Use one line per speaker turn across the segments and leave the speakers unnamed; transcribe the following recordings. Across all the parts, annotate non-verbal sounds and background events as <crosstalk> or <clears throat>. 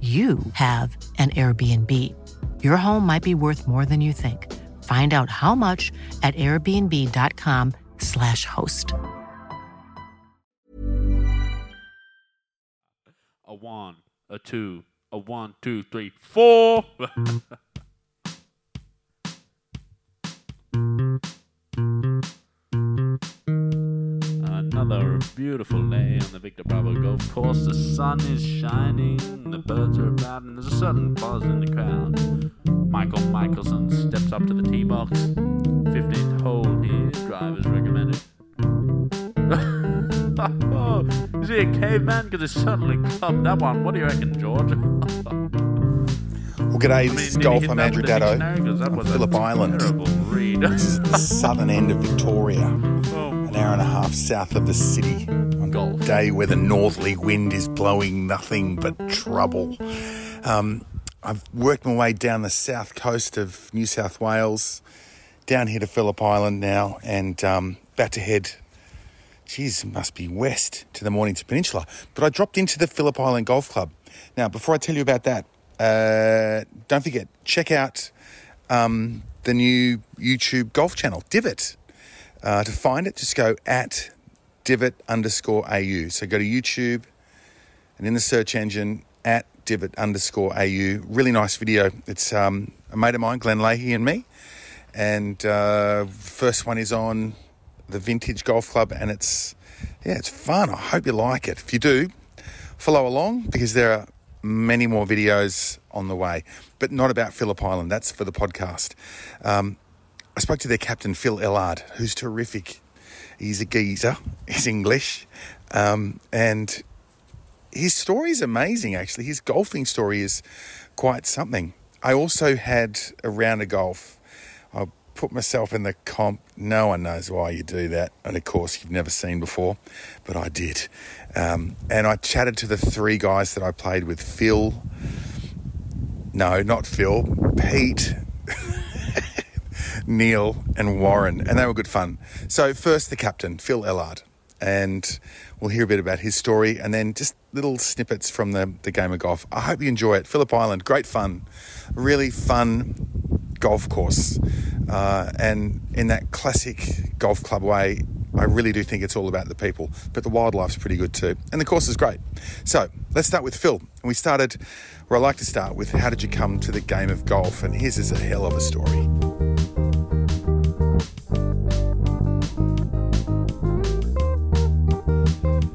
you have an Airbnb. Your home might be worth more than you think. Find out how much at airbnb.com/slash host.
A one, a two, a one, two, three, four. <laughs> Another mm-hmm. beautiful day on the Victor Bravo golf course. The sun is shining, the birds are about, and there's a certain buzz in the crowd. Michael Michelson steps up to the tee box. 15th hole here, drivers recommended. oh, <laughs> is he a caveman? Because he's certainly clubbed that one. What do you reckon, George?
Well, g'day, this
mean,
is
did
Golf.
hit
I'm Andrew
with the
Daddo
dictionary? 'Cause that
on
was a
Phillip Island.
read.
This is the southern end of Victoria, an hour and a half south of the city. On
Golf.
a day where the northerly wind is blowing nothing but trouble. Um, I've worked my way down the south coast of New South Wales, down here to Phillip Island now, and um, about to head geez, must be west to the Mornington Peninsula. But I dropped into the Phillip Island Golf Club. Now, before I tell you about that, uh, don't forget, check out um, the new YouTube golf channel, Divot. Uh, to find it, just go at divot underscore au. So go to YouTube and in the search engine at divot underscore au. Really nice video. It's um, a mate of mine, Glenn Leahy, and me. And uh, first one is on the Vintage Golf Club, and it's yeah, it's fun. I hope you like it. If you do, follow along because there are many more videos on the way, but not about Phillip Island. That's for the podcast. Um, I spoke to their captain, Phil Ellard, who's terrific. He's a geezer, he's English, um, and his story is amazing, actually. His golfing story is quite something. I also had a round of golf. I put myself in the comp. No one knows why you do that. And of course, you've never seen before, but I did. Um, and I chatted to the three guys that I played with Phil. No, not Phil. Pete. Neil and Warren, and they were good fun. So, first, the captain, Phil Ellard, and we'll hear a bit about his story and then just little snippets from the, the game of golf. I hope you enjoy it. Phillip Island, great fun, really fun golf course. Uh, and in that classic golf club way, I really do think it's all about the people, but the wildlife's pretty good too. And the course is great. So let's start with Phil. And we started where I like to start with how did you come to the game of golf? And his is a hell of a story.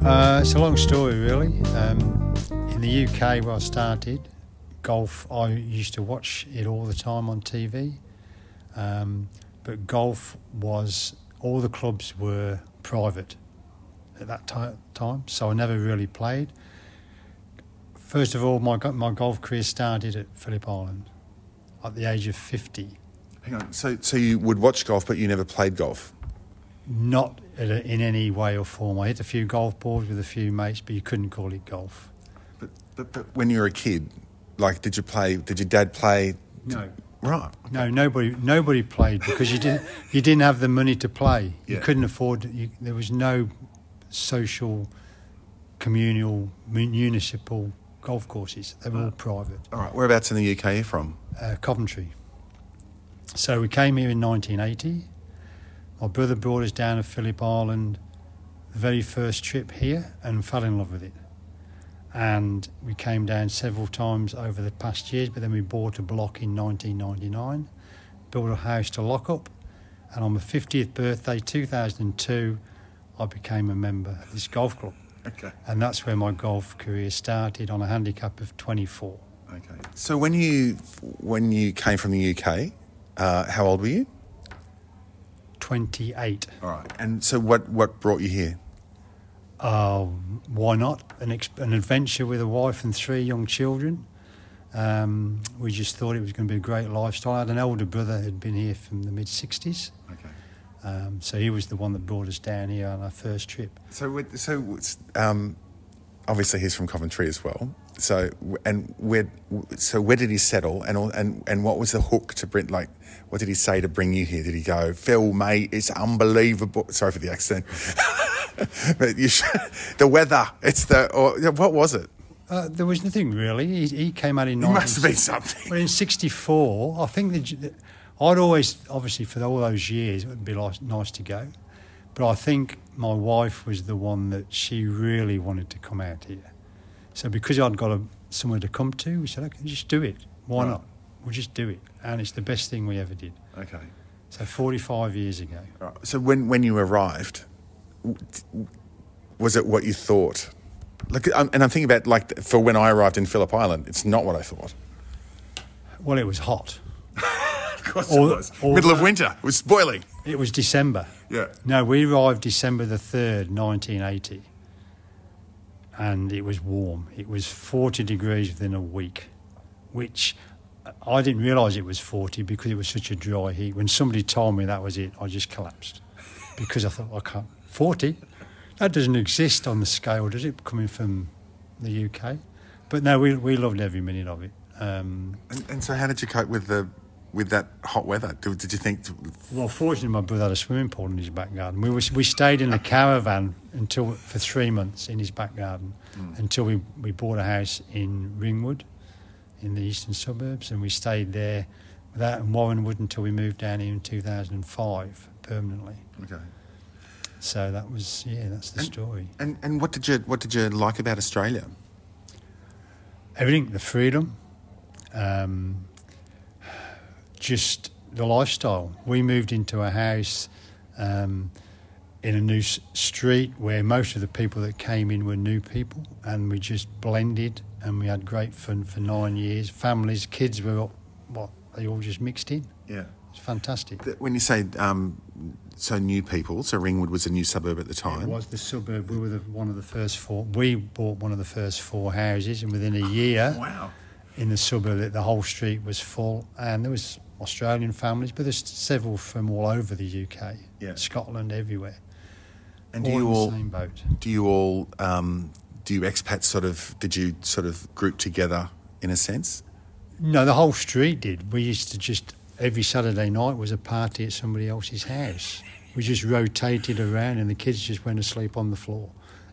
Uh, it's a long story, really. Um, in the UK, where I started, golf, I used to watch it all the time on TV. Um, but golf was, all the clubs were private at that ti- time, so I never really played. First of all, my, my golf career started at Phillip Island at the age of 50.
Hang on. So, so you would watch golf, but you never played golf?
Not in any way or form. I hit a few golf balls with a few mates, but you couldn't call it golf.
But, but, but when you were a kid, like, did you play? Did your dad play?
No.
Right.
No, nobody nobody played because you didn't you didn't have the money to play. You couldn't afford. You, there was no social, communal, municipal golf courses. They were all private.
All right. Whereabouts in the UK are you from?
Uh, Coventry. So we came here in 1980. My brother brought us down to Phillip Island, the very first trip here, and fell in love with it. and we came down several times over the past years. But then we bought a block in 1999, built a house to lock up, and on my 50th birthday, 2002, I became a member of this golf club. <laughs>
Okay.
And that's where my golf career started on a handicap of 24.
Okay. So when you when you came from the UK, uh, how old were you?
28.
All right. And so what what brought you here?
Uh, why not? An, an adventure with a wife and three young children. Um, we just thought it was going to be a great lifestyle. I had an older brother who'd been here from the mid 60s.
Okay.
Um, so he was the one that brought us down here on our first trip.
So so um, obviously he's from Coventry as well. So and where so where did he settle and and and what was the hook to bring like what did he say to bring you here? Did he go, Phil, mate, it's unbelievable. Sorry for the accent, <laughs> but you should, the weather. It's the or what was it?
Uh, there was nothing really. He, he came out in
It
19...
must have been something.
Well, in '64, I think that I'd always, obviously, for all those years, it would be nice to go. But I think my wife was the one that she really wanted to come out here. So because I'd got a, somewhere to come to, we said, okay, just do it. Why
Right.
not? We'll just do it. And it's the best thing we ever did.
Okay.
So 45 years ago.
Right. So when when you arrived, was it what you thought? Like, um, and I'm thinking about like for when I arrived in Phillip Island, it's not what I thought.
Well, it was hot. <laughs>
Of course
All-
it was. Middle of winter. It was boiling.
It was December.
Yeah.
No, we arrived December the 3rd, 1980. And it was warm. It was 40 degrees within a week, which I didn't realise it was 40 because it was such a dry heat. When somebody told me that was it, I just collapsed because I thought, I can't. 40? That doesn't exist on the scale, does it, coming from the UK? But no, we, we loved every minute of it. Um,
And, and so, how did you cope with the with that hot weather? Did, did you think?
Well, fortunately, my brother had a swimming pool in his back garden. We was, we stayed in a caravan until for three months in his back garden until we, we bought a house in Ringwood, in the eastern suburbs, and we stayed there with that in Warranwood until we moved down here in 2005 permanently.
Okay.
So that was yeah, that's the story.
And and what did you what did you like about Australia?
Everything, the freedom, um, just the lifestyle. We moved into a house um, in a new s- street where most of the people that came in were new people, and we just blended and we had great fun for nine years. Families, kids were what they all just mixed in.
Yeah.
It's fantastic.
When you say um, so new people, so Ringwood was a new suburb at the time.
It was the suburb. We were the, one of the first four. We bought one of the first four houses, and within a year,
Wow.
in the suburb, the whole street was full, and there was Australian families, but there's several from all over the UK,
Yeah.
Scotland, everywhere.
And do
all
you all
same boat?
do you all um, do you expats sort of did you sort of group together in a sense?
No, the whole street did. We used to just every Saturday night was a party at somebody else's house. We just rotated around, and the kids just went to sleep on the floor.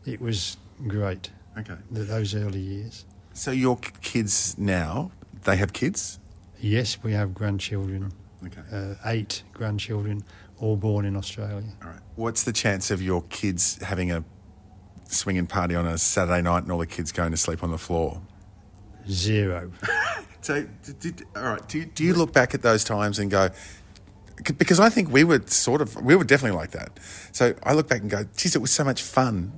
It was great.
Okay.
th- Those early years.
So your kids now they have kids.
Yes, we have grandchildren.
Okay.
Uh, eight grandchildren, all born in Australia.
All right. What's the chance of your kids having a swinging party on a Saturday night and all the kids going to sleep on the floor?
Zero. <laughs>
So, did, all right. Do you, do you look back at those times and go? Because I think we were sort of, we were definitely like that. So I look back and go, geez, it was so much fun.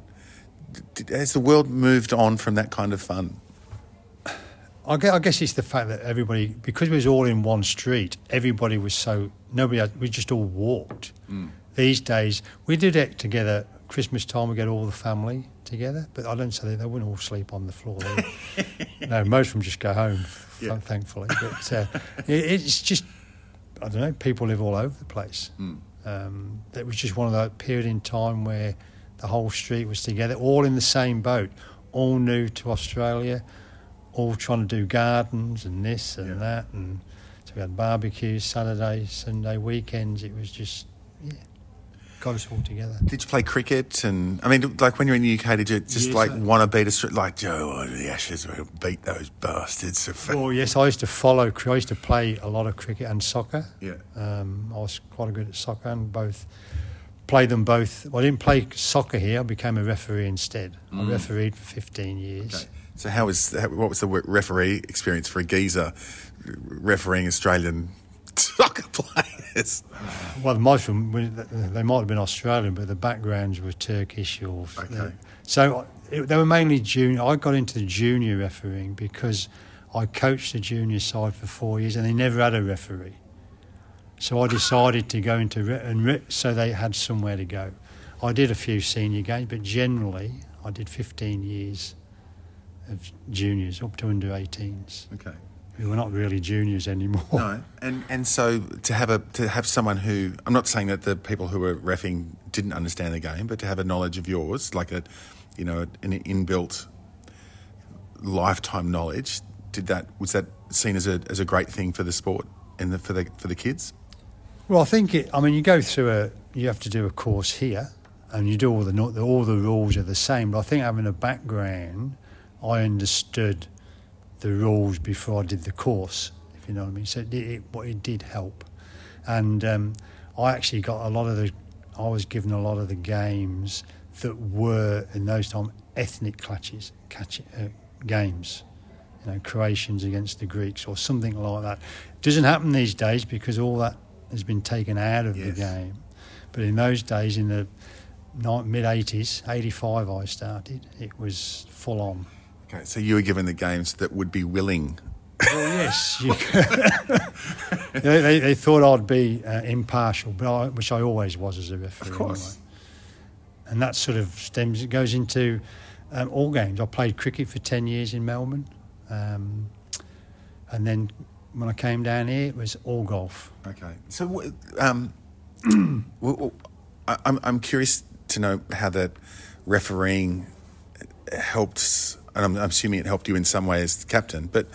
Has the world moved on from that kind of fun?
I guess, I guess it's the fact that everybody, because we was all in one street, everybody was so nobody. Had, we just all walked. These days, we did it together. Christmas time, we get all the family together, but I don't say they, they wouldn't all sleep on the floor. <laughs> No, most of them just go home,
Yeah.
thankfully. <laughs> But uh, it, it's just, I don't know. People live all over the place. Um, it was just one of that period in time where the whole street was together, all in the same boat, all new to Australia all trying to do gardens and this and
Yeah.
that, and so we had barbecues Saturday, Sunday, weekends. It was just yeah, got us all together.
Did you play cricket? And I mean, like when you're in the UK, did you just
Yes,
like
I-
want to beat a street like Joe? Oh, the Ashes will beat those bastards. <laughs>
Oh yes, I used to follow. I used to play a lot of cricket and soccer.
Yeah.
Um, I was quite good at soccer and both. Played them both. Well, I didn't play soccer here. I became a referee instead. I refereed for 15 years.
Okay. So how was what was the referee experience for a geezer refereeing Australian <laughs> soccer players?
Well, most of them, they might have been Australian, but the backgrounds were Turkish or.
Okay.
Uh, so it, they were mainly junior. I got into the junior refereeing because I coached the junior side for four years and they never had a referee. So I decided to go into re- and re- so they had somewhere to go. I did a few senior games, but generally I did 15 years of juniors up to under 18s.
Okay.
We were not really juniors anymore.
No, and and so to have a to have someone who I'm not saying that the people who were refing didn't understand the game, but to have a knowledge of yours, like a, you know, an inbuilt lifetime knowledge, did that was that seen as a as a great thing for the sport and the, for the for the kids?
Well, I think it. I mean, you go through a. You have to do a course here, and you do all the all the rules are the same. But I think having a background, I understood the rules before I did the course. If you know what I mean. So it, it what it did help, and um, I actually got a lot of the. I was given a lot of the games that were in those times ethnic clutches, catch, uh, games you know, Croatians against the Greeks or something like that. Doesn't happen these days because all that has been taken out of the game. But in those days, in the mid 80s, 85 I started, it was full on.
Okay, so you were given the games that would be willing.
Well, yes. <laughs> You, <laughs> they, they, they thought I'd be uh, impartial, but I, which I always was as a referee.
Of course.
Anyway. And that sort of stems, it goes into um, all games. I played cricket for 10 years in Melbourne. Um, and then when I came down here, it was all golf.
Okay, so w- um, <clears throat> w- w- I- I'm I'm curious to know how that refereeing helped, and I'm, I'm assuming it helped you in some way as captain, but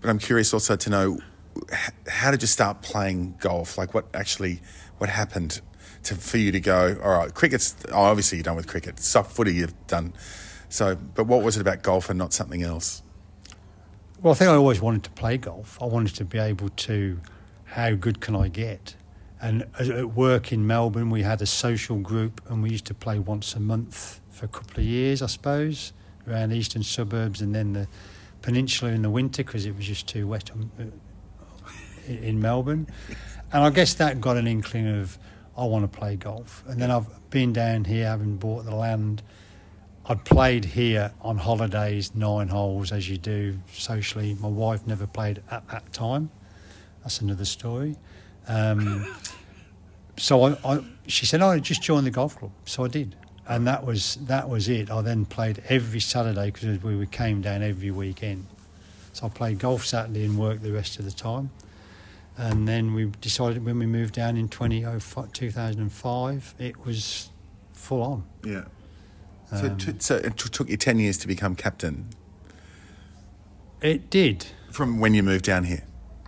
but I'm curious also to know how did you start playing golf? Like what actually what happened to for you to go? All right, cricket's oh, obviously you're done with cricket. Soft footy you've done. So, but what was it about golf and not something else?
Well, I think I always wanted to play golf. I wanted to be able to, how good can I get? And at- at work in Melbourne, we had a social group and we used to play once a month for a couple of years, I suppose, around eastern suburbs and then the peninsula in the winter because it was just too wet uh, in Melbourne. And I guess that got an inkling of, I want to play golf. And then I've been down here, having bought the land. I'd played here on holidays, nine holes, as you do socially. My wife never played at that time. That's another story. Um, <laughs> so I, I, she said, "Oh, just join the golf club." So I did, and that was that was it. I then played every Saturday because we we came down every weekend. So I played golf Saturday and worked the rest of the time. And then we decided when we moved down in 2005, 2005, it was full on.
Yeah. So, it took- so it t- took you ten years to become captain
It did.
from when you moved down here.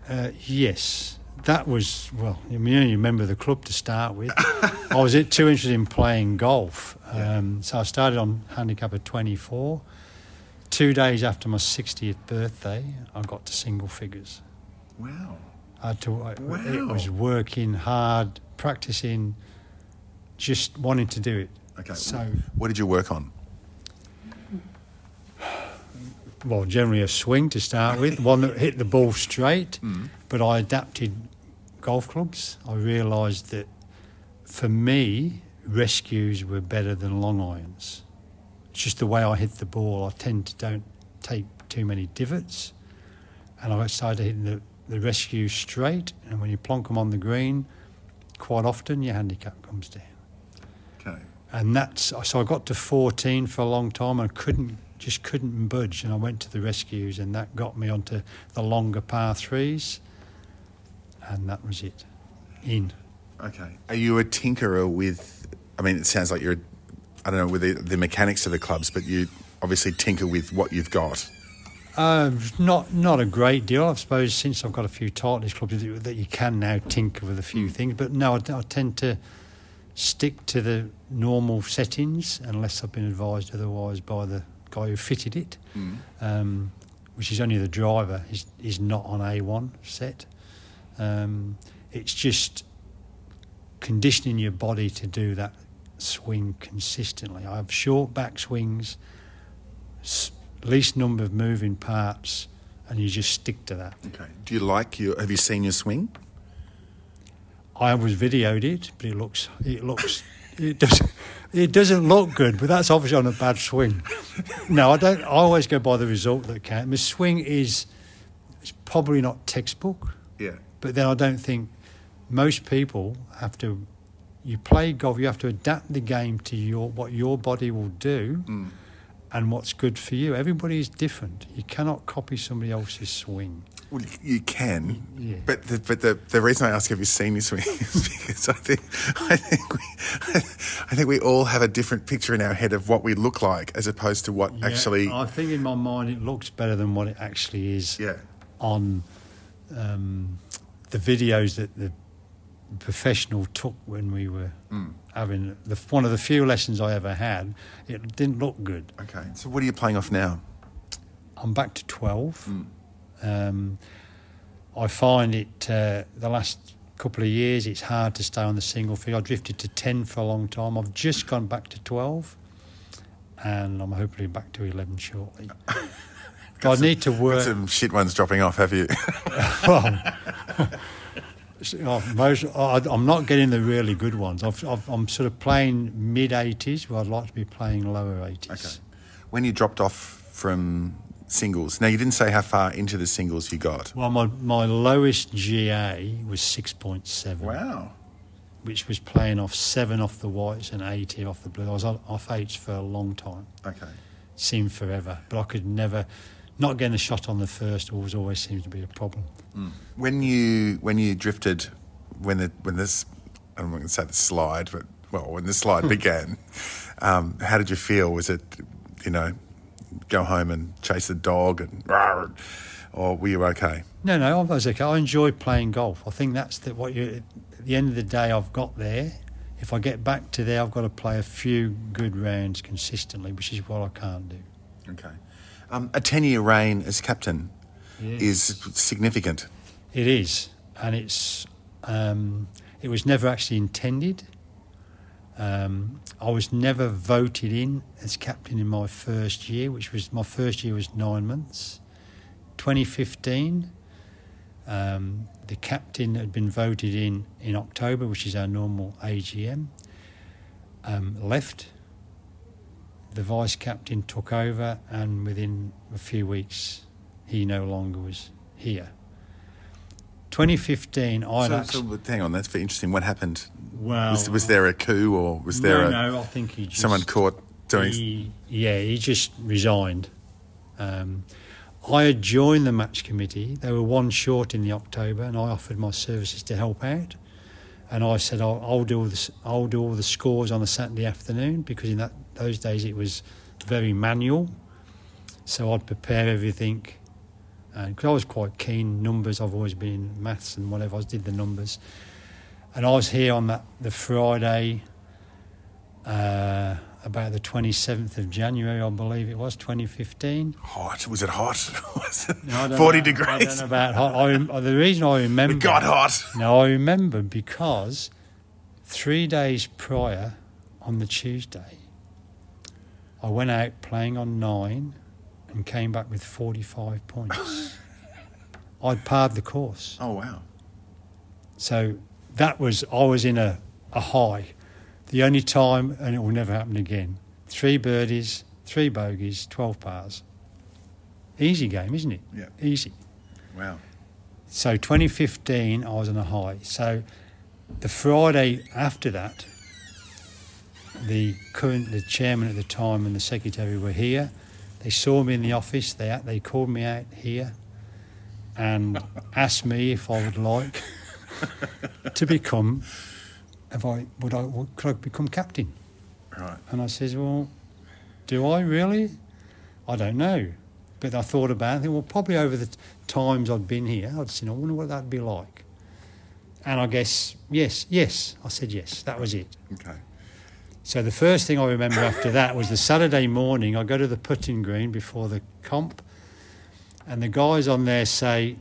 Uh, yes, that was well. I mean, you remember the club to start with. <laughs> I was too interested in playing golf, um, so I started on handicap at 24. Two days after my 60th birthday, I got to single figures.
Wow.
I had to. I, It was working hard, practicing, just wanting to do it.
Okay.
So,
What did you work on?
well, generally a swing to start with, one that hit the ball straight. But I adapted golf clubs. I realised that for me, rescues were better than long irons. It's just the way I hit the ball. I tend to don't take too many divots, and I started hitting the, the rescue straight. And when you plonk them on the green, quite often your handicap comes down.
Okay.
And that's so I got to 14 for a long time and couldn't just couldn't budge. And I went to the rescues, and that got me onto the longer par threes, and that was it. In.
Okay. Are you a tinkerer with? I mean, it sounds like you're. I don't know with the, the mechanics of the clubs, but you obviously tinker with what you've got.
Um, not not a great deal, I suppose. Since I've got a few Titleist clubs that you can now tinker with a few things, but no, I, I tend to stick to the normal settings unless I've been advised otherwise by the guy who fitted it, um, which is only the driver. is is not on A1 set. Um, it's just conditioning your body to do that swing consistently. I have short back swings, least number of moving parts, and you just stick to that.
Okay. Do you like your? Have you seen your swing?
I was videoed it, but it looks it looks it doesn't it doesn't look good. But that's obviously on a bad swing. No, I don't. I always go by the result that counts. My swing is it's probably not textbook,
Yeah.
But then I don't think most people have to. You play golf, you have to adapt the game to your what your body will do, and what's good for you. Everybody is different. You cannot copy somebody else's swing.
Well, you can,
Yeah.
but the, but the, the reason I ask have you seen your swing <laughs> is because I think I think we I think we all have a different picture in our head of what we look like as opposed to what actually.
I think in my mind it looks better than what it actually is.
Yeah.
on um, the videos that the professional took when we were
Mm.
having the, one of the few lessons I ever had. It didn't look good.
Okay. So what are you playing off now?
I'm back to 12. Um, I find it uh, the last couple of years it's hard to stay on the single field. I drifted to 10 for a long time. I've just gone back to 12 and I'm hopefully back to 11 shortly. <laughs> I need to work.
some shit ones dropping off, have you? <laughs>
well, <laughs> oh, most, I, I'm not getting the really good ones. I've, I've, I'm sort of playing mid 80s, where I'd like to be playing lower 80s.
okay. When you dropped off from singles, now you didn't say how far into the singles you got.
Well, my, my lowest GA was 6.7,
Wow.
which was playing off seven off the whites and 80 off the blue. I was off eights for a long time,
Okay.
seemed forever, but I could never, not getting a shot on the first always always seems to be a problem.
When you when you drifted, when the when this I'm not going to say the slide, but well, when the slide began, um, how did you feel? Was it you know go home and chase the dog and rawr, or were you okay?
No, no, I was okay. I enjoy playing golf. I think that's the, what you. At the end of the day, I've got there. If I get back to there, I've got to play a few good rounds consistently, which is what I can't do.
Okay. Um, a ten year reign as captain is significant.
It is, and it's. Um, it was never actually intended. Um, I was never voted in as captain in my first year, which was my first year was nine months. 2015, um, the captain had been voted in in October, which is our normal AGM. Um, left. The vice captain took over, and within a few weeks, he no longer was here. 2015, I'd
So, so hang on, that's very interesting. What happened?
well,
Was, was there a coup, or was there
no,
a,
no, I think he just,
someone caught doing?
he, yeah, he just resigned. Um, I had joined the match committee. They were one short in the October, and I offered my services to help out. And I said, I'll, I'll do all I'll do all the scores on a Saturday afternoon because in that those days it was very manual. So I'd prepare everything, and because I was quite keen numbers, I've always been in maths and whatever. I did the numbers, and I was here on that the Friday, uh, about the twenty seventh of January, I believe it was, twenty fifteen.
Hot? Was it hot? was <laughs> it
No,
forty
know- I don't
degrees?
know about hot. I, the reason I remember
It got hot.
No, I remember because three days prior, on the Tuesday, I went out playing on nine and came back with forty-five points. <laughs> I'd parred the course,
Oh wow.
so that was I was in a, a high. The only time, and it will never happen again. Three birdies, three bogeys, twelve pars. Easy game, isn't it?
Yeah.
Easy.
Wow.
So 2015, I was on a high. So the Friday after that, the current the chairman at the time and the secretary were here. They saw me in the office. They they called me out here and <laughs> asked me if I would like to become. If I would I could I become captain?
Right.
And I says, well, do I really? I don't know. But I thought about it. I think, well, probably over the t- times I'd been here, I'd seen, I wonder what that'd be like. And I guess, yes, yes. I said yes. That was it.
Okay.
So the first thing I remember after that was the Saturday morning. I go to the putting green before the comp, and the guys on there say,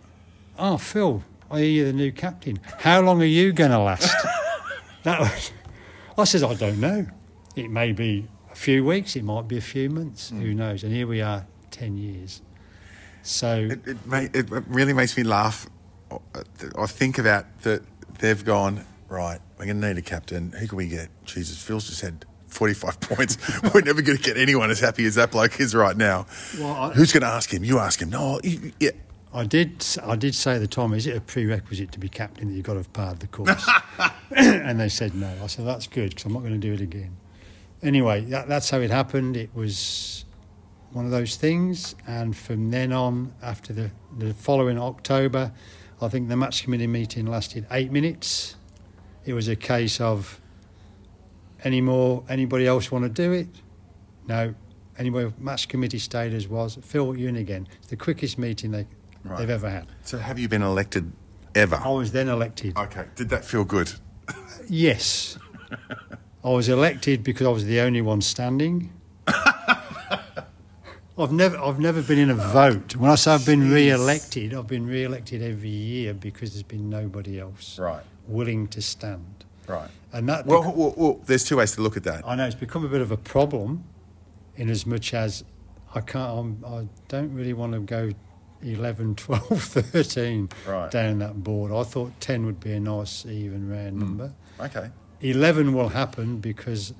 "Oh, Phil, I hear you're the new captain. How long are you going to last?" <laughs> that was. I says, "I don't know. It may be a few weeks. It might be a few months. Who hmm. knows?" And here we are, ten years. So
It, it, ma- it really makes me laugh. Uh, I think about that they've gone, right, we're going to need a captain. Who can we get? Jesus, Phil's just had 45 <laughs> points. we're never going to get anyone as happy as that bloke is right now.
Well, I-
Who's going to ask him? You ask him. No, you, yeah.
I did. I did say at the time, is it a prerequisite to be captain that you've got to have passed the course? <laughs> and they said no. I said that's good because I'm not going to do it again. Anyway, that, that's how it happened. It was one of those things, and from then on, after the the following October, I think the match committee meeting lasted eight minutes. It was a case of any more. Anybody else want to do it? No. Anyway, match committee stayed as was. Phil, you in again. It's the quickest meeting they,
Right.
they've ever had.
So have you been elected ever?
I was then elected.
Okay. Did that feel good?
Yes. I was elected because I was the only one standing. <laughs> I've never, I've never been in a oh, vote. When I say I've been
Jeez.
re-elected, I've been re-elected every year because there's been nobody else
Right.
willing to stand.
Right.
And that,
Well, well, well, there's two ways to look at that.
I know it's become a bit of a problem, in as much as I can't, I'm, I don't really want to go 11, 12, <laughs> 13
Right.
down that board. I thought 10 would be a nice even round number.
Okay.
11 will happen because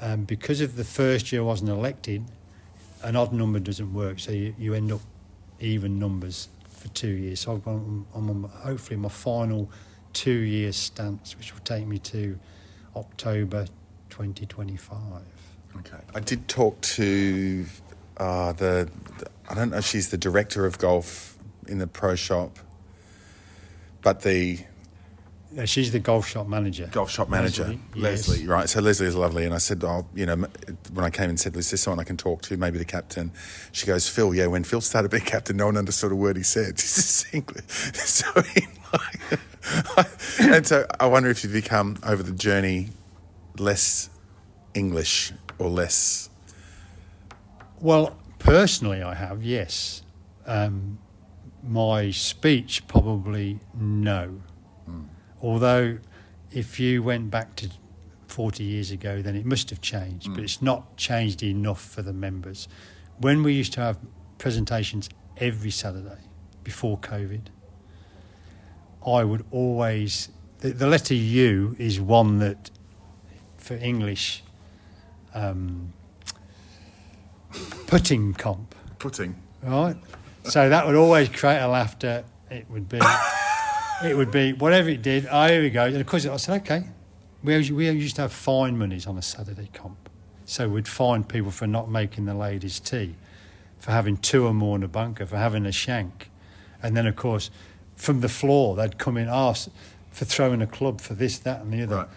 um, because of the first year wasn't elected, an odd number doesn't work, so you, you end up even numbers for two years. So I've gone, I'm on hopefully my final two year stance, which will take me to October 2025.
Okay. I did talk to uh, the, the, I don't know if she's the director of golf in the pro shop, but the
Yeah, she's the golf shop manager.
golf shop manager,
Leslie,
Leslie,
yes.
right? So Leslie is lovely, and I said, "Oh, you know," when I came and said, "Is there someone I can talk to? Maybe the captain." She goes, "Phil, yeah." When Phil started being captain, no one understood a word he said. <laughs> This is English, <laughs> so he like, <laughs> and so I wonder if you've become over the journey less English or less.
Well, personally, I have, yes. Um, my speech, probably no. Although, if you went back to 40 years ago, then it must have changed, but it's not changed enough for the members. When we used to have presentations every Saturday before COVID, I would always. The, the letter U is one that, for English, um, putting comp,
Putting.
right? So that would always create a laughter. It would be, it would be whatever it did. Oh, here we go. And of course, I said, okay. We used- we used to have fine monies on a Saturday comp, so we'd fine people for not making the ladies' tea, for having two or more in a bunker, for having a shank, and then of course, from the floor they'd come in ask for throwing a club for this, that, and the other,
Right.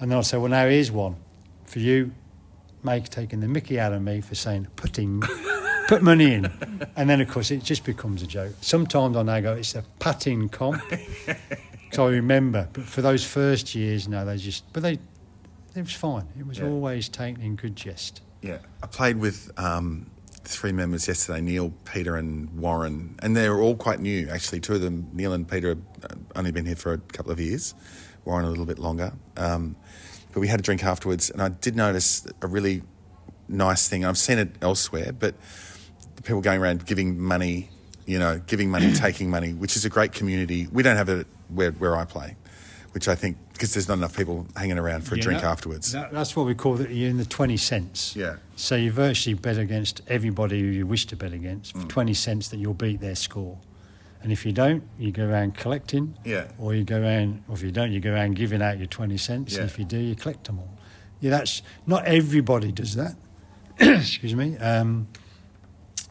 and then I'd say, well, now here's one for you, make taking the Mickey out of me for saying putting put money in. <laughs> And then, of course, it just becomes a joke. Sometimes I now go, it's a patting comp. so I remember. But for those first years, no, they just, but they, it was fine. It was
Yeah.
always taken in good jest.
Yeah, I played with um, three members yesterday: Neil, Peter, and Warren, and they're all quite new. Actually, two of them, Neil and Peter, have uh, only been here for a couple of years. Warren a little bit longer. Um, but we had a drink afterwards, and I did notice a really nice thing. I've seen it elsewhere, but the people going around giving money, you know, giving money, <clears throat> taking money, which is a great community. We don't have it where, where I play, which I think because there's not enough people hanging around for a
Yeah,
drink
that-
afterwards.
That, that's what we call it. You're in the 20 cents.
Yeah.
So you virtually bet against everybody who you wish to bet against
Mm.
for 20 cents that you'll beat their score. And if you don't, you go around collecting.
Yeah.
Or you go around, or if you don't, you go around giving out your 20 cents.
Yeah.
And if you do, you collect them all. Yeah, that's not everybody does that. <coughs> Excuse me. Um,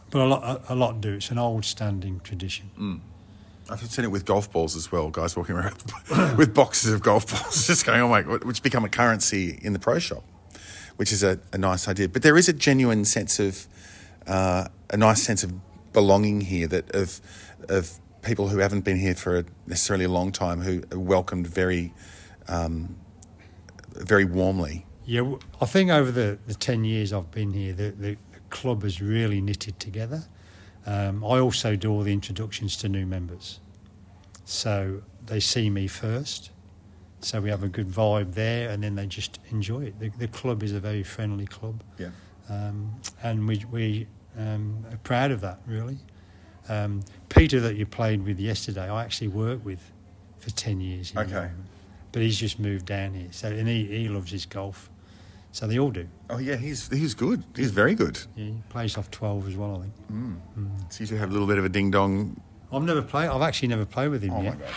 but a lot, a, a lot do. It's an old standing tradition.
Mm. I've seen it with golf balls as well. Guys walking around <laughs> with boxes of golf balls, <laughs> just going, "Oh my god!" Which become a currency in the pro shop, which is a, a nice idea. But there is a genuine sense of uh, a nice sense of belonging here that of of people who haven't been here for a, necessarily a long time who are welcomed very um, very warmly.
Yeah, I think over the, the 10 years I've been here, the, the, the club has really knitted together. Um, I also do all the introductions to new members. So they see me first. So we have a good vibe there, and then they just enjoy it. The, the club is a very friendly club.
Yeah.
Um, and we, we um, are proud of that, really. Um, Peter, that you played with yesterday, I actually worked with for 10 years.
Okay.
Melbourne. But he's just moved down here. So, and he, he loves his golf. So they all do.
Oh yeah, he's he's good. He's very good.
Yeah, he plays off 12 as well, I think. Hmm. Hmm.
So you have a little bit of a ding dong.
I've never played, I've actually never played with him
Oh my
yet.
god.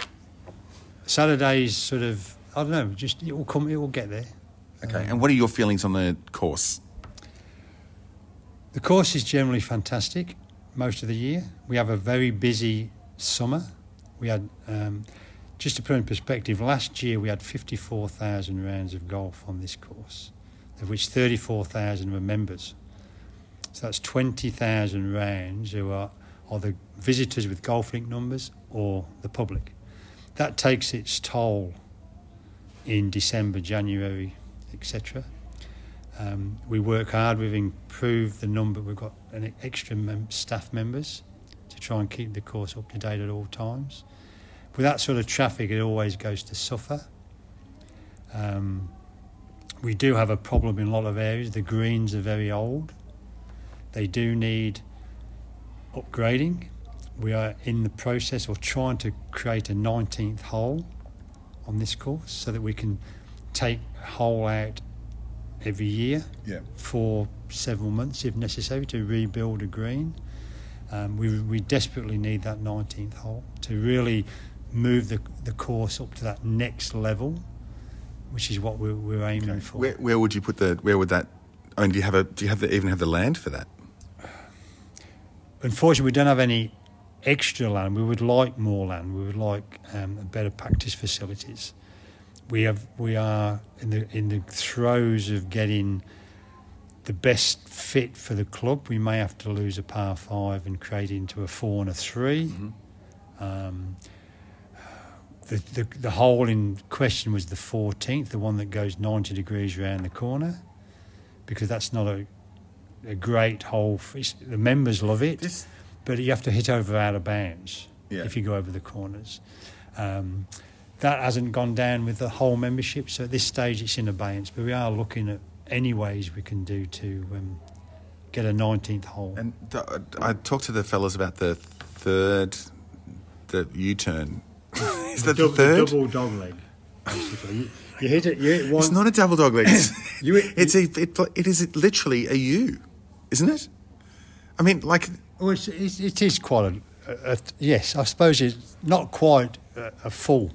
Saturday's sort of, I don't know, just it will come, it will get there.
Okay, um, and what are your feelings on the course?
The course is generally fantastic most of the year. We have a very busy summer. We had, um, just to put in perspective, last year we had 54,000 rounds of golf on this course, of which 34,000 were members. So that's 20,000 rounds who are either visitors with GolfLink numbers or the public. That takes its toll in December, January, etc. Um, we work hard. We've improved the number. We've got an extra mem- staff members to try and keep the course up to date at all times. With that sort of traffic, it always goes to suffer. Um, we do have a problem in a lot of areas. The greens are very old. They do need upgrading. We are in the process of trying to create a 19th hole on this course so that we can take hole out every year
Yeah.
for several months if necessary to rebuild a green. Um, we, we desperately need that 19th hole to really move the, the course up to that next level, which is what we're, we're aiming for.
Where, where would you put the? Where would that? I mean, do you have a? Do you have the, even have the land for that?
Unfortunately, we don't have any extra land. We would like more land. We would like um, better practice facilities. We have we are in the in the throes of getting the best fit for the club. We may have to lose a par five and create into a four and a 3 Um, the, the the hole in question was the 14th, the one that goes 90 degrees around the corner, because that's not a a great hole. It's- the members love it,
This-
but you have to hit over out of bounds
Yeah.
if you go over the corners. Um, that hasn't gone down with the whole membership, so at this stage it's in abeyance. But we are looking at any ways we can do to um, get a 19th hole.
And th- I talked to the fellas about the third, the U-turn. <laughs> Is that the
Double-
third?
double dog leg, basically. you, you hit it. You hit one.
It's not a double dog leg. It's, <coughs>
You-
it's a, it, it is literally a U, isn't it? I mean, like,
Well, it's, it's, it is quite a, a, a yes. I suppose it's not quite a, a full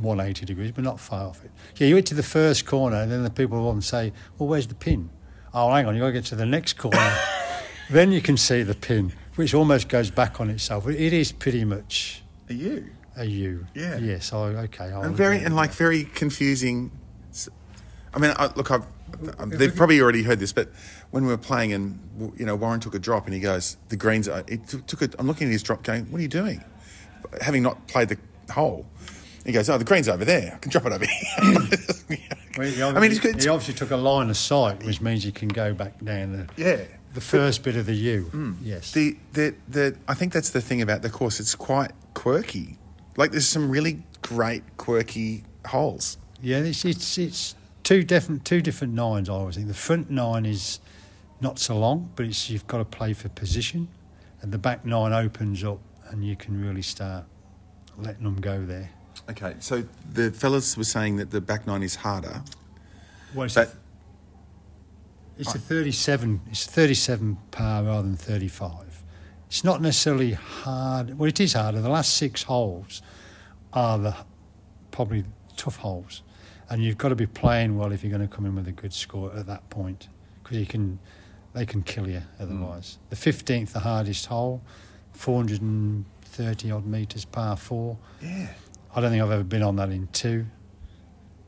180 degrees, but not far off it. Yeah, you hit to the first corner, and then the people will say, "Well, where's the pin?" Oh, hang on, you got to get to the next corner. <laughs> then you can see the pin, which almost goes back on itself. It, is pretty much
a U.
a U.
Yeah.
Yes. I okay. I'll
And very and like very confusing. I mean, I, look, I've, they've probably already heard this, but when we were playing, and you know, Warren took a drop, and he goes, "The greens." Are, it took, took a, I'm looking at his drop, going, "What are you doing?" Having not played the hole, he goes, "Oh, the green's over there. I can drop it over here." <laughs>
Well,
I mean, it's good.
He obviously took a line of sight, which means he can go back down the
Yeah.
the first bit of the U. Mm. Yes.
The, the, the, I think that's the thing about the course. It's quite quirky. Like, there's some really great quirky holes.
Yeah, it's it's it's two different two different nines. I always think the front nine is not so long, but it's you've got to play for position, and the back nine opens up, and you can really start letting them go there.
Okay, so the fellas were saying that the back nine is harder.
Well, it's,
But-
a, it's a thirty-seven. It's thirty-seven par rather than thirty-five. It's not necessarily hard. Well, it is harder. The last six holes are the probably tough holes, and you've got to be playing well if you're going to come in with a good score at that point, because you can, they can kill you otherwise. Mm. The fifteenth, the hardest hole, four hundred and thirty odd meters par four.
Yeah.
I don't think I've ever been on that in two.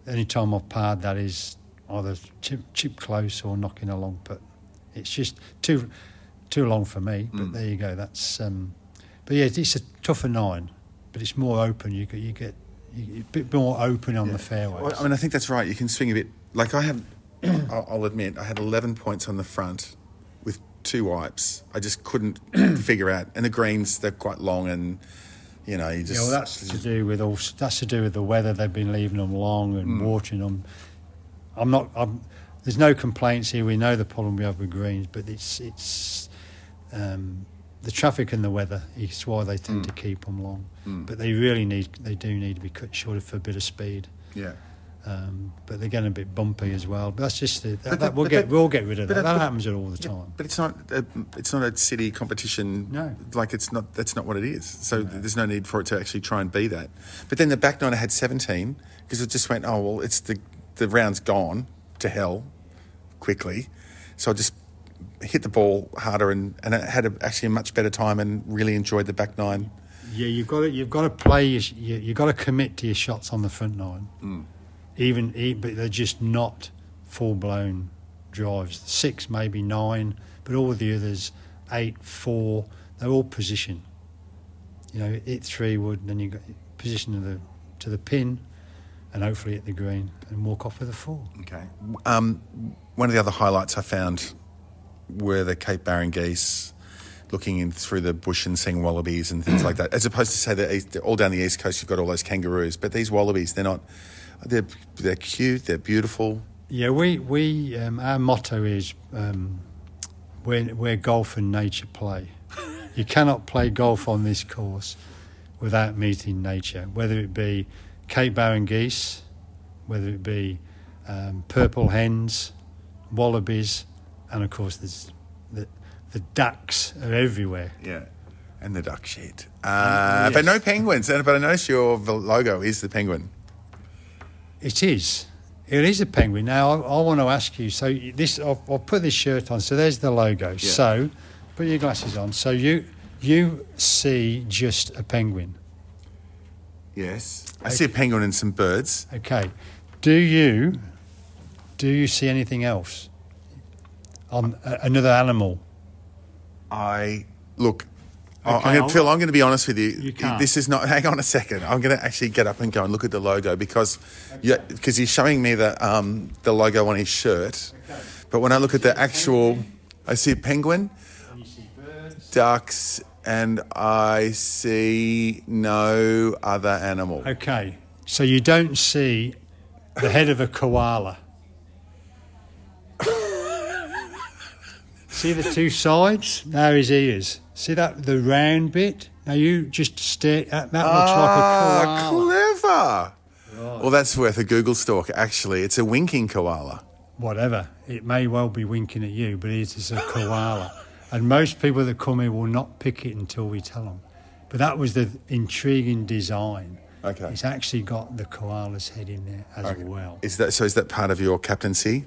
Any time I've parred that is either chip, chip close or knocking a long putt. It's just too too long for me. But there you go. That's um, but yeah, it's a tougher nine, but it's more open. You get you get a bit more open on the fairways.
Well, I mean, I think that's right. You can swing a bit. Like I have, <coughs> I'll, I'll admit, I had 11 points on the front with two wipes. I just couldn't <coughs> figure out. And the greens, they're quite long, and you know, you just.
yeah, well, that's to do with all. That's to do with the weather. They've been leaving them long and
Hmm.
watering them. I'm not. I'm, there's no complaints here. We know the problem we have with greens, but it's it's um, the traffic and the weather is why they tend to keep them long. But they really need, they do need to be cut shorter for a bit of speed.
Yeah.
Um, but they're getting a bit bumpy as well. But that's just the, that, that we'll get we'll get rid of that.
the-
That happens all the
Yeah,
time.
but it's not a, it's not a city competition.
No.
like it's not. That's not what it is. So there's no need for it to actually try and be that. But then the back nine I had 17 because it just went. Oh well, it's the the round's gone to hell quickly. So I just hit the ball harder and and it had a, actually a much better time and really enjoyed the back nine.
Yeah, you've got to you've got to play. Your, you, you've got to commit to your shots on the front nine.
Mm.
Even, but they're just not full blown drives. Six, maybe nine, but all the others, eight, four, they're all position. You know, hit three wood, then you got position to the to the pin, and hopefully hit the green and walk off with a four.
Okay. Um, one of the other highlights I found were the Cape Barren geese, looking in through the bush and seeing wallabies and things like that. As opposed to say that all down the east coast you've got all those kangaroos, but these wallabies they're not. They're they're cute. They're beautiful.
Yeah, we we um, our motto is um, where where golf and nature play. <laughs> you cannot play golf on this course without meeting nature, whether it be Cape Barren geese, whether it be um, purple hens, wallabies, and of course there's the the ducks are everywhere.
Yeah. And the duck shit. Uh,
yes.
But no penguins. But I notice your logo is the penguin.
It is. It is a penguin. Now, I, I want to ask you. So this, I'll, I'll put this shirt on. So there's the logo. So, put your glasses on. So you you see just a penguin.
Yes. I see a penguin and some birds.
Okay. Do you do you see anything else on a, another animal?
I look.
Okay,
I'm going to Phil. I'm going to be honest with you.
You can't.
This is not. <laughs> Hang on a second. I'm going to actually get up and go and look at the logo because, yeah, because he's showing me the um, the logo on his shirt. But when I look at the actual, I see a penguin,
see
ducks, and I see no other animal.
Okay. So you don't see the head of a koala. See the two sides? Now his ears. See that the round bit? Now you just stare at that looks like a
Ah,
koala.
clever. Well, that's worth a Google stalk. Actually, it's a winking koala.
Whatever. It may well be winking at you, but it is a koala. and most people that come here will not pick it until we tell them. But that was the intriguing design.
Okay.
It's actually got the koala's head in there as
Okay.
well.
Is that so? Is that part of your captaincy?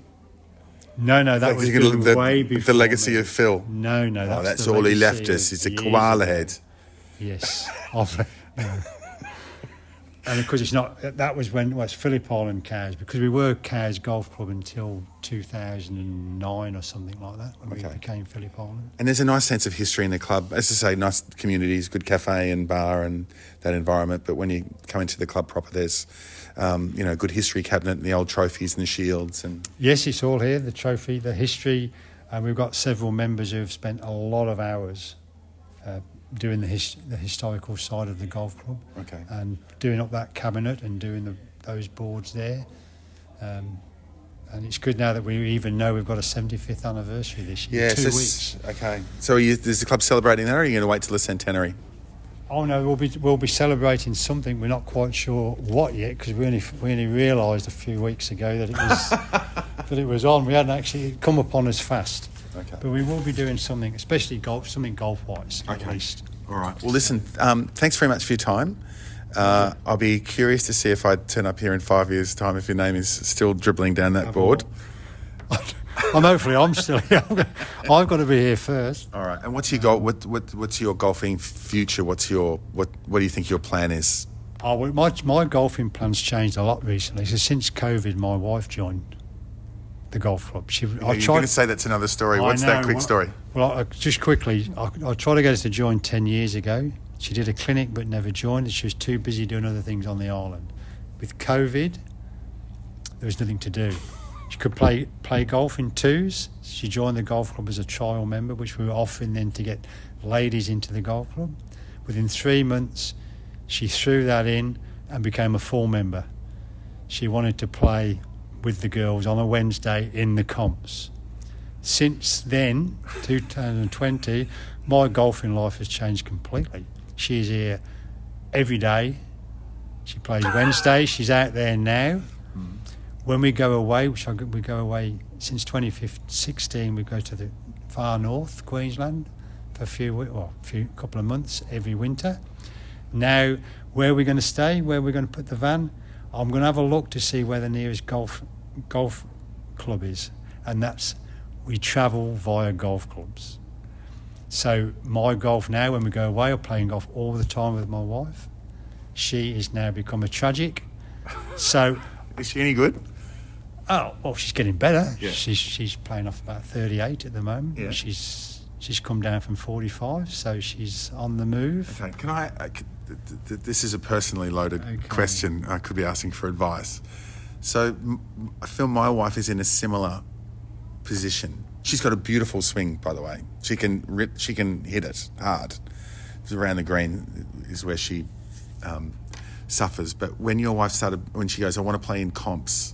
No, no, that was
you can look the-
way
the legacy
me.
of Phil.
No, no, oh, that's,
oh, that's
the
all he left us. It's a koala head.
Yes, <laughs> of, no. And of course it's not. That was when well, it's Phillip Island Cowes because we were Cowes Golf Club until 2009 or something like that when
Okay.
we became Phillip Island.
And there's a nice sense of history in the club. As I say, nice communities, good cafe and bar and that environment. But when you come into the club proper, there's, um, you know, good history cabinet and the old trophies and the shields. And
Yes, it's all here. The trophy, the history, and we've got several members who have spent a lot of hours uh, doing the, his, the historical side of the golf club.
Okay.
And doing up that cabinet and doing the, those boards there. Um, and it's good now that we even know we've got a 75th anniversary this year.
yeah,
two
so
weeks.
okay. So are you, is the club celebrating that or are you going to wait till the centenary?
Oh no, we'll be we'll be celebrating something. We're not quite sure what yet because we only we only realised a few weeks ago that it was <laughs> that it was on. We hadn't actually come upon us fast.
Okay.
But we will be doing something, especially golf, something golf wise at
Okay.
least.
All right. Well, listen, um, thanks very much for your time. Uh, I'll be curious to see if I turn up here in five years' time if your name is still dribbling down that board.
I'm hopefully I'm still here. <laughs> I've got to be here first.
All right. And what's your goal? What, what what's your golfing future? What's your what what do you think your plan is?
Oh, my my golfing plans changed a lot recently. So since COVID, my wife joined the golf club. She,
You're going to say that's another story.
I
What's that quick
Well-
story?
Well, I, just quickly, I, I tried to get her to join 10 years ago. She did a clinic but never joined. She was too busy doing other things on the island. With COVID, there was nothing to do. She could play play golf in twos. She joined the golf club as a trial member, which we were offering then to get ladies into the golf club. Within three months, she threw that in and became a full member. She wanted to play with the girls on a Wednesday in the comps. since then, 2020, my golfing life has changed completely. She's here every day. She plays Wednesday. She's out there now. When we go away, which I, we go away since 2016, we go to the far north, Queensland, for a few, we- well, a few couple of months every winter. Now, where are we're going to stay, where are we're going to put the van, I'm going to have a look to see where the nearest golf golf club is, and that's we travel via golf clubs. So my golf now, when we go away, I'm playing golf all the time with my wife. She has now become a tragic. So, <laughs>
Is she any good?
oh well, she's getting better.
Yeah.
She's she's playing off about 38 at the moment.
Yeah.
She's she's come down from 45, so she's on the move.
Okay, can I? Uh, I could- th- th- th- this is a personally loaded
Okay.
question. I could be asking for advice. So I feel my wife is in a similar position. She's got a beautiful swing, by the way. She can rip, she can hit it hard. Around the green is where she um, suffers. But when your wife started, when she goes, I want to play in comps,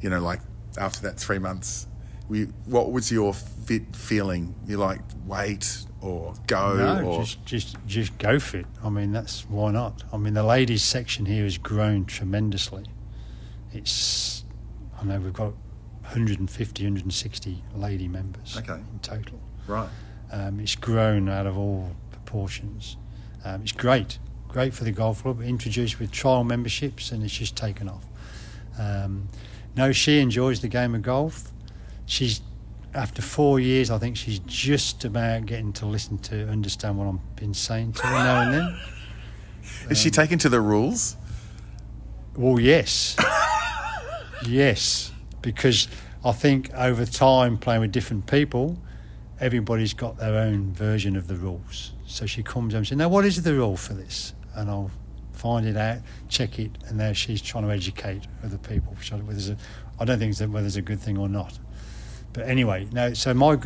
you know, like after that three months, we, what was your fit feeling? You like wait or go
No,
or
just just just go fit. I mean, that's why not. I mean, the ladies section here has grown tremendously. It's I know we've got 150, 160 lady members
Okay.
in total.
right?
Um, it's grown out of all proportions. Um, it's great, great for the golf club. Introduced with trial memberships, and it's just taken off. Um, no, she enjoys the game of golf. She's after four years, I think she's just about getting to listen to understand what I've been saying to her now and then. <laughs>
Is she taken to the rules?
Well, yes, <laughs> yes, because I think over time playing with different people, everybody's got their own version of the rules. So she comes home and says, "Now, what is the rule for this?" And I'll find it out, check it, and there she's trying to educate other people. Which I, whether a, I don't think whether it's a good thing or not. But anyway, no. So my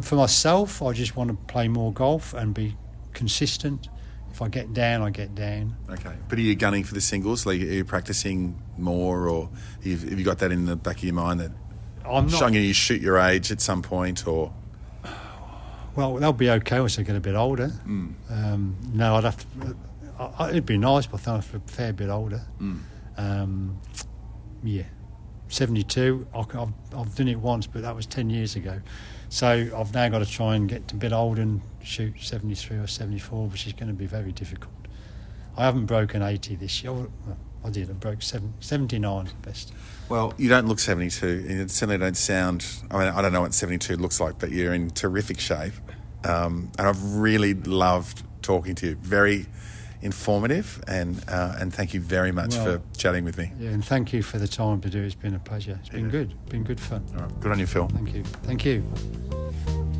for myself, I just want to play more golf and be consistent. If I get down, I get down.
Okay. But are you gunning for the singles? Like, are you practicing more, or have you got that in the back of your mind that
I'm not.
Going to shoot your age at some point, or
Well, they'll be okay once they get a bit older. Um, no, I'd have to. I, I- it'd be nice, but I think I'm a fair bit older. Um, yeah, seventy-two. I, have I've done it once, but that was ten years ago. So I've now got to try and get a bit older and shoot seventy-three or seventy-four, which is going to be very difficult. I haven't broken eighty this year. Well, I did. I broke seven, 79 at best.
well, you don't look 72, and you certainly don't sound. I mean, I don't know what 72 looks like, but you're in terrific shape, um, and I've really loved talking to you. Very informative, and uh, and thank you very much
Well-
for chatting with me.
Yeah, and thank you for the time to do. it. It's been a pleasure. It's been
Yeah.
good. Been good fun.
All right. Good on you, Phil.
Thank you. Thank you.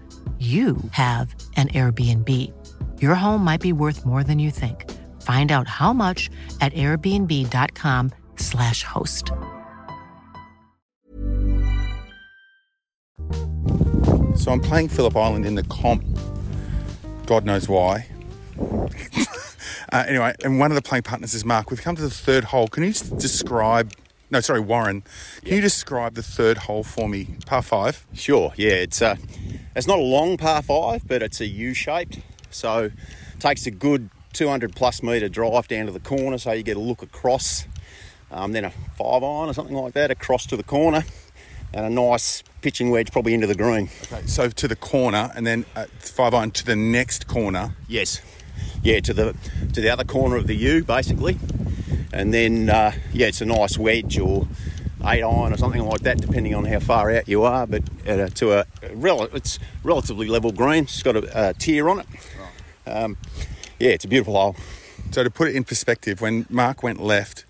you have an Airbnb. Your home might be worth more than you think. Find out how much at airbnb.com/slash host.
So I'm playing Phillip Island in the comp. God knows why. <laughs> uh, anyway, and one of the playing partners is Mark. We've come to the third hole. Can you s- describe? No, sorry, Warren. Can you describe the third hole for me? Par five.
Sure, yeah, it's a, it's not a long par five, but it's a U shaped, so takes a good 200 plus metre drive down to the corner, so you get a look across. Um, then a five iron or something like that across to the corner, and a nice pitching wedge probably into the green.
Okay, so to the corner, and then uh, five iron to the next corner.
Yes, yeah, to the to the other corner of the U basically, and then uh, yeah, it's a nice wedge or eight iron or something like that, depending on how far out you are. But uh, to a rel- it's relatively level green. It's got a, a tier on it. Um, yeah, it's a beautiful hole.
So to put it in perspective, when Mark went left,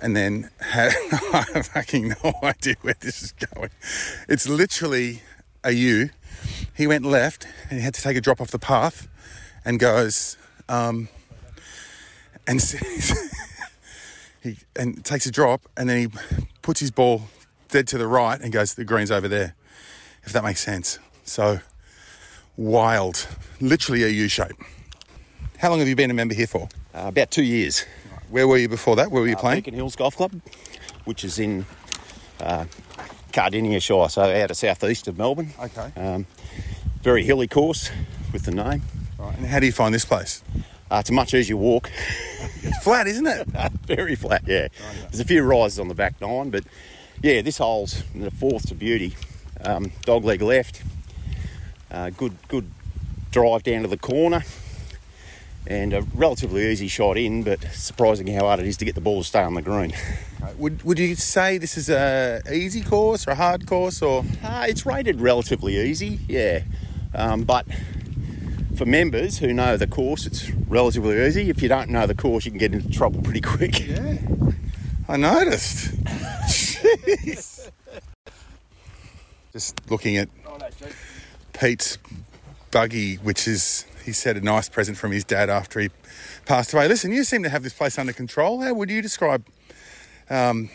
and then had <laughs> I have fucking no idea where this is going. It's literally a U. He went left and he had to take a drop off the path, and goes, um, and <laughs> he and takes a drop, and then he puts his ball dead to the right and goes, the green's over there. If that makes sense. So wild, literally a U shape. How long have you been a member here for?
Uh, about two years.
Where were you before that? Where were you
Uh,
playing?
Beacon Hills Golf Club, which is in uh, Cardinia Shire, so out of southeast of Melbourne.
Okay.
Um, very hilly course with the name.
Right. And how do you find this place?
Uh, it's a much easier walk.
It's flat, isn't it? <laughs>
very flat, yeah. There's a few rises on the back nine, but yeah, this hole's the fourth to beauty. Um, dog leg left. Uh, good, good drive down to the corner. And a relatively easy shot in, but surprising how hard it is to get the ball to stay on the green.
Would Would you say this is a easy course or a hard course or?
Uh, it's rated relatively easy, yeah. Um, but for members who know the course, it's relatively easy. If you don't know the course, you can get into trouble pretty quick.
Yeah. I noticed. Jeez. <laughs> Just looking at Pete's buggy, which is he said a nice present from his dad after he passed away. Listen, you seem to have this place under control. How would you describe um,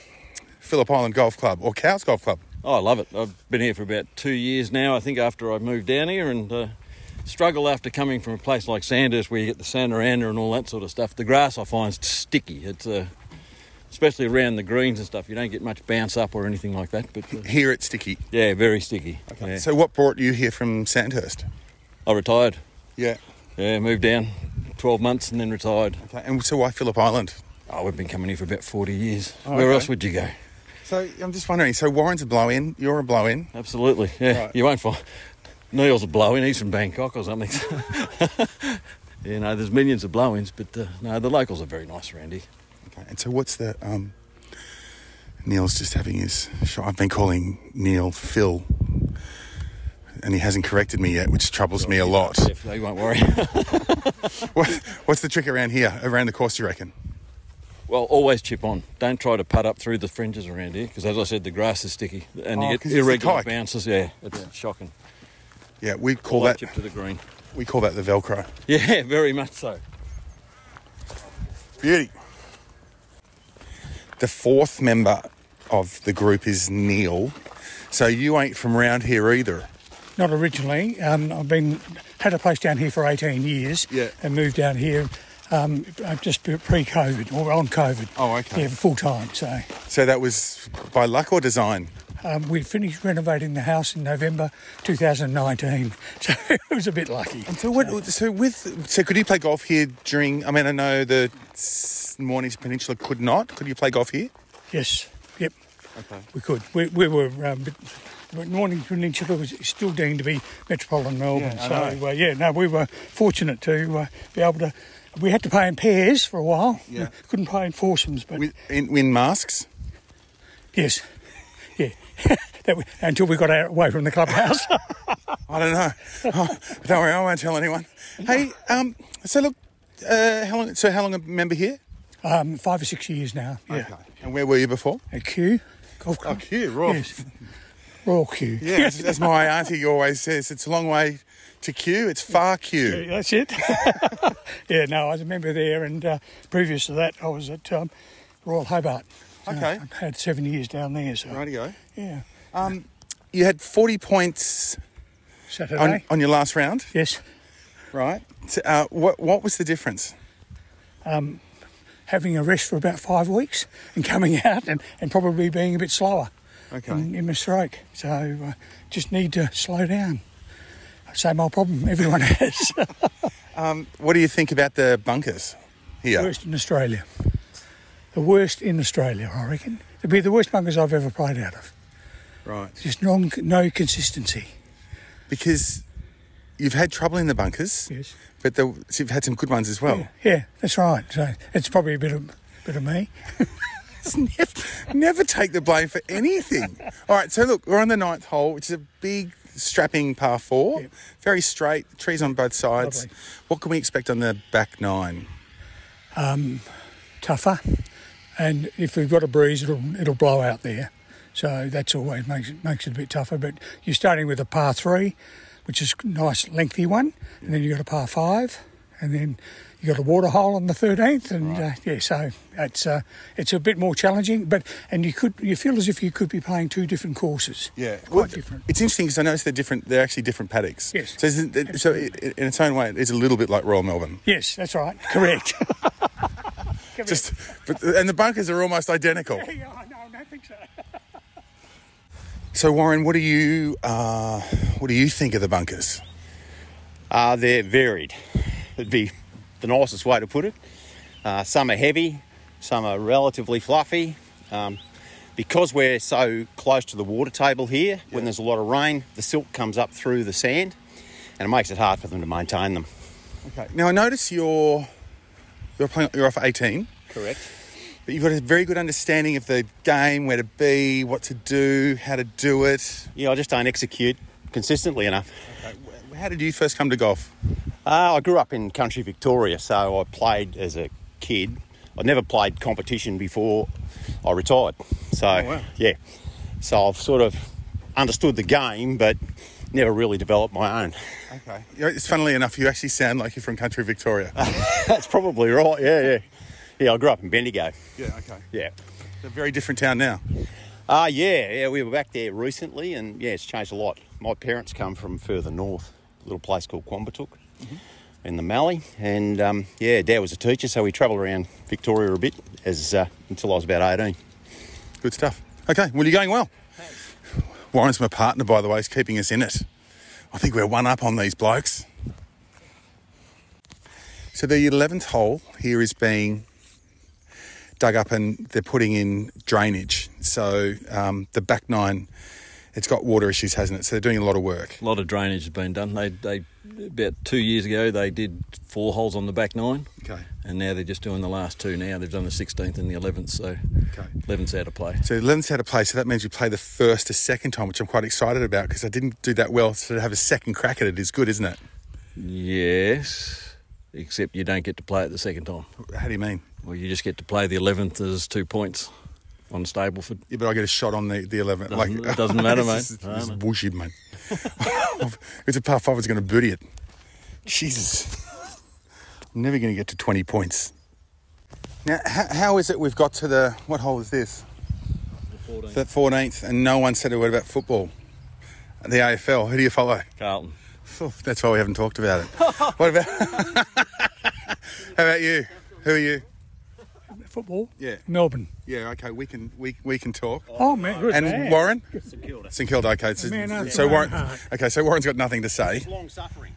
Phillip Island Golf Club or Cowes Golf Club?
Oh, I love it. I've been here for about two years now, I think, after I moved down here and uh, struggle after coming from a place like Sandhurst where you get the Sandaranda and all that sort of stuff. The grass I find is sticky. It's uh, especially around the greens and stuff. You don't get much bounce up or anything like that. But uh,
Here it's sticky.
yeah, very sticky. Yeah.
So, what brought you here from Sandhurst?
I retired.
Yeah.
Yeah, moved down 12 months and then retired.
Okay. And so, why Phillip Island?
Oh, we've been coming here for about 40 years.
Oh,
Where
okay.
else would you go?
So, I'm just wondering. So, Warren's a blow in. You're a blow in.
Absolutely. Yeah,
Right.
you won't find Neil's a blow-in. He's from Bangkok or something. <laughs> you know, there's millions of blow-ins, but uh, no, the locals are very nice Randy.
Okay. And so, what's the um, Neil's just having his shot. I've been calling Neil Phil, and he hasn't corrected me yet, which troubles me a lot.
Yeah, you won't worry. <laughs>
What, what's the trick around here, around the course? Do you reckon?
well, always chip on. Don't try to putt up through the fringes around here, because as I said, the grass is sticky and
Oh,
you get irregular bounces. Yeah, it's shocking.
Yeah, we call
Always
that
chip to the green.
we call that the Velcro.
Yeah, <laughs> very much so.
Beauty. The fourth member of the group is Neil. So you ain't from round here either.
Not originally. Um, I've been had a place down here for 18 years.
Yeah.
And moved down here um, uh, just pre-COVID or on COVID.
Oh, okay.
Yeah, full time. So
So that was by luck or design?
Um, we finished renovating the house in November 2019. <laughs> So it was a bit lucky.
So what? So with so could you play golf here during? I mean, I know the Mornington Peninsula could not. Could you play golf here?
Yes. Yep.
Okay.
We could. We, we were. Um, but, but Mornington Peninsula was still deemed to be metropolitan Melbourne.
Yeah,
so uh, yeah, no, we were fortunate to uh, be able to. We had to play in pairs for a while.
Yeah.
We <laughs> couldn't play in foursomes, but
With in, win masks.
yes, <laughs> we, until we got away from the clubhouse. <laughs>
I don't know. Oh, don't worry, I won't tell anyone. Hey, um, so look, uh, how long? So how long a member here?
um, five or six years now. Yeah.
And where were you before?
At Kew Golf Club.
Kew, right.
Yes. Royal Kew.
Yeah, that's, that's my <laughs> auntie always says. It's a long way to Q. It's far Q.
Yeah, That's it. yeah, no, I was a member there, and uh, previous to that, I was at um, Royal Hobart. Uh,
Okay.
I've had seven years down there, so
Radio.
yeah.
Um, you had forty points
Saturday.
on, on your last round,
yes.
right? So, uh, what what was the difference?
Having a rest for about five weeks and coming <laughs> out and, and probably being a bit slower
Okay.
in, in my stroke. So uh, just need to slow down. Same old problem everyone <laughs> has.
Um, what do you think about the bunkers here?
In Australia. The worst in Australia, I reckon. They'd be the worst bunkers I've ever played out of.
Right.
Just non, no consistency.
Because you've had trouble in the bunkers,
Yes.
but the, so you've had some good ones as well.
Yeah, yeah, that's right. So it's probably a bit of bit of me. <laughs>
Never, never take the blame for anything. All right, so look, we're on the ninth hole, which is a big, strapping par four.
Yep.
Very straight, trees on both sides.
Lovely.
What can we expect on the back nine?
Um, tougher, and if we've got a breeze, it'll it'll blow out there. So that's always makes it makes it a bit tougher. But you're starting with a par three, which is a nice lengthy one, and then you have got a par five, and then you got a water hole on the thirteenth, and uh, yeah, so it's uh, it's a bit more challenging. But and you could you feel as if you could be playing two different courses. Yeah, quite different.
It's interesting because I noticed they're different. They're actually different paddocks.
Yes.
So, it- so in its own way, it's a little bit like Royal Melbourne.
Yes, that's right. Correct. <laughs>
Just, <laughs> but, and the bunkers are almost identical. <laughs>
yeah, no, I don't think so.
So Warren, what do you uh, what do you think of the bunkers?
Uh, they're varied. It'd be the nicest way to put it. Uh, some are heavy, some are relatively fluffy. Um, because we're so close to the water table here, when there's a lot of rain, the silt comes up through the sand and it makes it hard for them to maintain them.
Okay. Now I notice you're you're playing you're off eighteen,
Correct.
but you've got a very good understanding of the game, where to be, what to do, how to do it.
Yeah, I just don't execute consistently enough.
How did you first come to golf?
Uh, I grew up in country Victoria, so I played as a kid. I never played competition before I retired. So,
wow.
yeah. So I've sort of understood the game, but never really developed my own.
Okay. It's funnily enough, you actually sound like you're from country Victoria. <laughs>
That's probably right, yeah, yeah. Yeah, I grew up in Bendigo.
yeah. Okay.
Yeah.
It's a very different town now.
Ah, yeah, yeah, we were back there recently and yeah, it's changed a lot. My parents come from further north, a little place called Quambatook in the Mallee. And um, yeah, Dad was a teacher, so we travelled around Victoria a bit as uh, until I was about 18.
Good stuff. Okay. Well, you're going well. Warren's my partner, by the way. He's keeping us in it. I think we're one up on these blokes. So the eleventh hole here is being dug up, and they're putting in drainage. So um, the back nine, it's got water issues, hasn't it? So they're doing a lot of work.
A lot of drainage has been done. They, they about two years ago they did four holes on the back nine,
Okay.
and now they're just doing the last two. Now they've done the 16th and the 11th, so
Okay.
11th's out of play.
So 11th's out of play, so that means we play the first a second time, which I'm quite excited about because I didn't do that well. So to have a second crack at it is good, isn't it?
Yes, except you don't get to play it the second time.
How do you mean?
Well, you just get to play the 11th as two points on Stableford.
Yeah, but I get a shot on the, the 11th.
Doesn't- it doesn't matter, <laughs> mate.
Is, this is
No, no.
bullshit, mate. <laughs> <laughs> it's a par five, it's going to booty it. Jesus. I'm never going to get to 20 points. Now, how, how is it we've got to the. What hole is this? The 14th, and no one said a word about football. The AFL. Who do you follow?
Carlton.
Oh, that's why we haven't talked about it. what about. how about you? Who are you?
Football.
Yeah.
Melbourne.
Yeah, okay, we can we, we can talk.
Oh man, good
And
man.
Warren? St Kilda. okay. So,
Man after
so
my
Warren.
heart.
Okay. So Warren's got nothing to say.
Long suffering.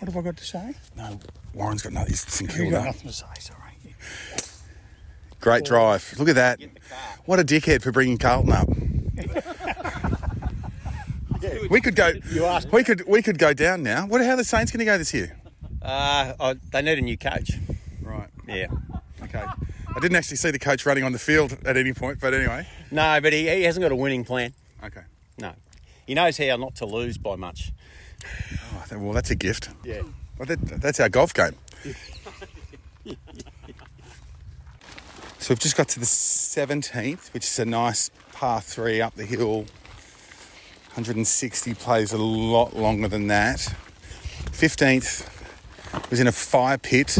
What have I got to say?
No, Warren's got nothing. He's St
You've got
Kilda.
nothing to say. Sorry.
Great drive. Look at that. What a dickhead for bringing Carlton up. <laughs> we could go. You asked. We could we could go down now. What? How are the Saints going to go this year?
Uh, I, they need a new coach.
Right.
Yeah.
Okay. I didn't actually see the coach running on the field at any point, but anyway.
No, but he, he hasn't got a winning plan.
Okay.
No. He knows how not to lose by much.
Oh, well, that's a gift.
Yeah.
Well, that, that's our golf game. so we've just got to the 17th, which is a nice par three up the hill. 160 plays a lot longer than that. 15th was in a fire pit,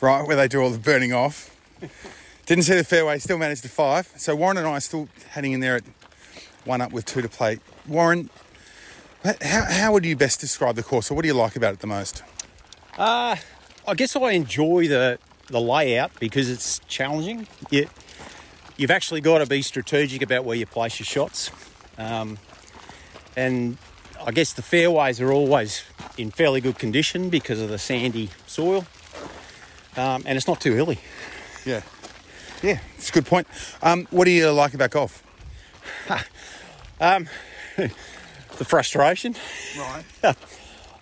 right where they do all the burning off. <laughs> Didn't see the fairway, still managed to five. So Warren and I are still heading in there at one up with two to play. Warren, how, how would you best describe the course, or what do you like about it the most?
Uh, I guess I enjoy the, the layout because it's challenging. You, you've actually got to be strategic about where you place your shots. Um, and I guess the fairways are always in fairly good condition because of the sandy soil, um, and it's not too hilly.
Yeah. Yeah, it's a good point. Um, what do you like about golf? <laughs>
Um, <laughs> the frustration.
Right. <laughs>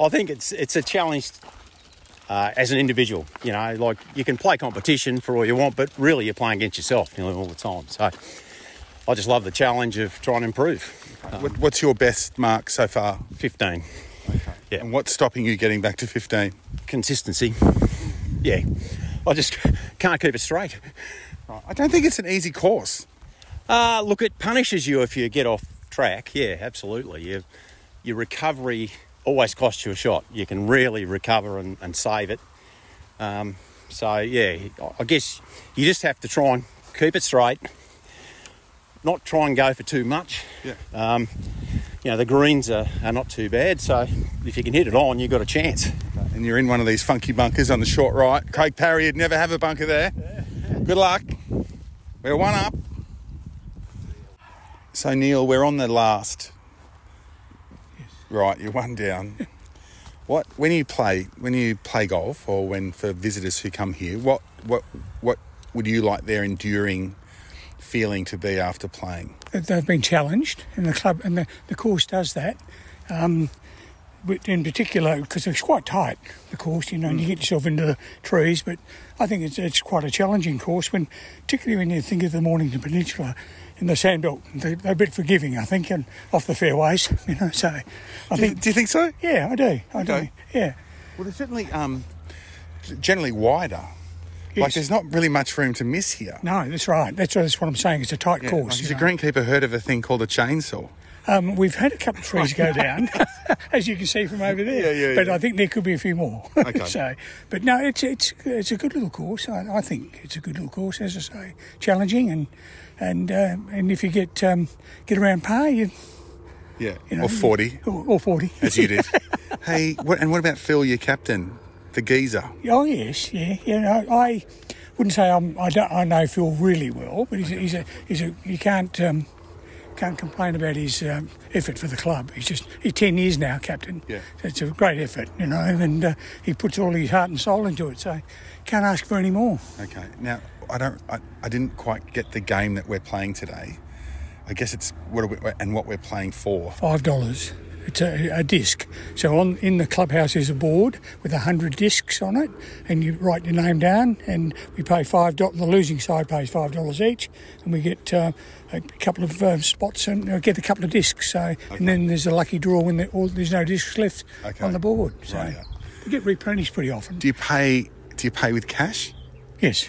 I think it's it's a challenge uh, as an individual. You know, like you can play competition for all you want, but really you're playing against yourself you know, all the time. So I just love the challenge of trying to improve.
What, what's your best mark so far?
15 Yeah.
And what's stopping you getting back to 15?
consistency. Yeah, I just <laughs> can't keep it straight.
I don't think it's an easy course.
Uh, look, it punishes you if you get off track. Yeah, absolutely. You, your recovery always costs you a shot. You can really recover and, and save it. Um, so, yeah, I guess you just have to try and keep it straight, not try and go for too much.
Yeah.
Um, you know, the greens are, are not too bad, so if you can hit it on, you've got a chance.
And you're in one of these funky bunkers on the short right. Craig Parry would never have a bunker there. Good luck. We're one up. So Neil, we're on the last. Right, you're one down. What when you play when you play golf or when for visitors who come here, what what what would you like their enduring feeling to be after playing?
That they've been challenged, and the club and the, the course does that. Um, but in particular, because it's quite tight, the course, you know, and you get yourself into the trees. But I think it's it's quite a challenging course when, particularly when you think of the Mornington Peninsula in the sandbelt, they, they're a bit forgiving, I think, and off the fairways, <laughs> you know. So, I
Do you,
think,
do you think so?
yeah, I do, I do, yeah.
Well, they're certainly um, generally wider. Like there's not really much room to miss here.
No, that's right. That's, that's what I'm saying. It's a tight
Yeah,
course.
like, has
you
a greenkeeper heard of a thing called a chainsaw?
Um, we've had a couple of trees go <laughs> down, <laughs> as you can see from over there.
Yeah, yeah,
but
yeah.
I think there could be a few more. <laughs>
Okay.
so, but no, it's it's it's a good little course. I, I think it's a good little course, as I say, challenging and and uh, and if you get um, get around par, you,
Yeah,
you know,
or forty,
or, or forty,
as you did. hey, what, and what about Phil, your captain, the geezer?
Oh yes, yeah, yeah. No, I wouldn't say I'm, I don't. I know Phil really well, but he's a, he's a he's a you can't um, can't complain about his um, effort for the club. He's just he's ten years now captain.
Yeah.
So it's a great effort, you know, and uh, he puts all his heart and soul into it. So can't ask for any more.
Okay, now I don't, I, I didn't quite get the game that we're playing today. I guess it's what are we, and what we're playing for.
Five dollars. It's a, a disc. So on in the clubhouse is a board with a hundred discs on it, and you write your name down, and we pay five dollars. The losing side pays five dollars each, and we get uh, a couple of uh, spots and uh, get a couple of discs. So and then there's a lucky draw when there, all, there's no discs left
Okay.
on the board. So
Right, yeah.
we get replenished pretty often.
Do you pay? Do you pay with cash?
yes.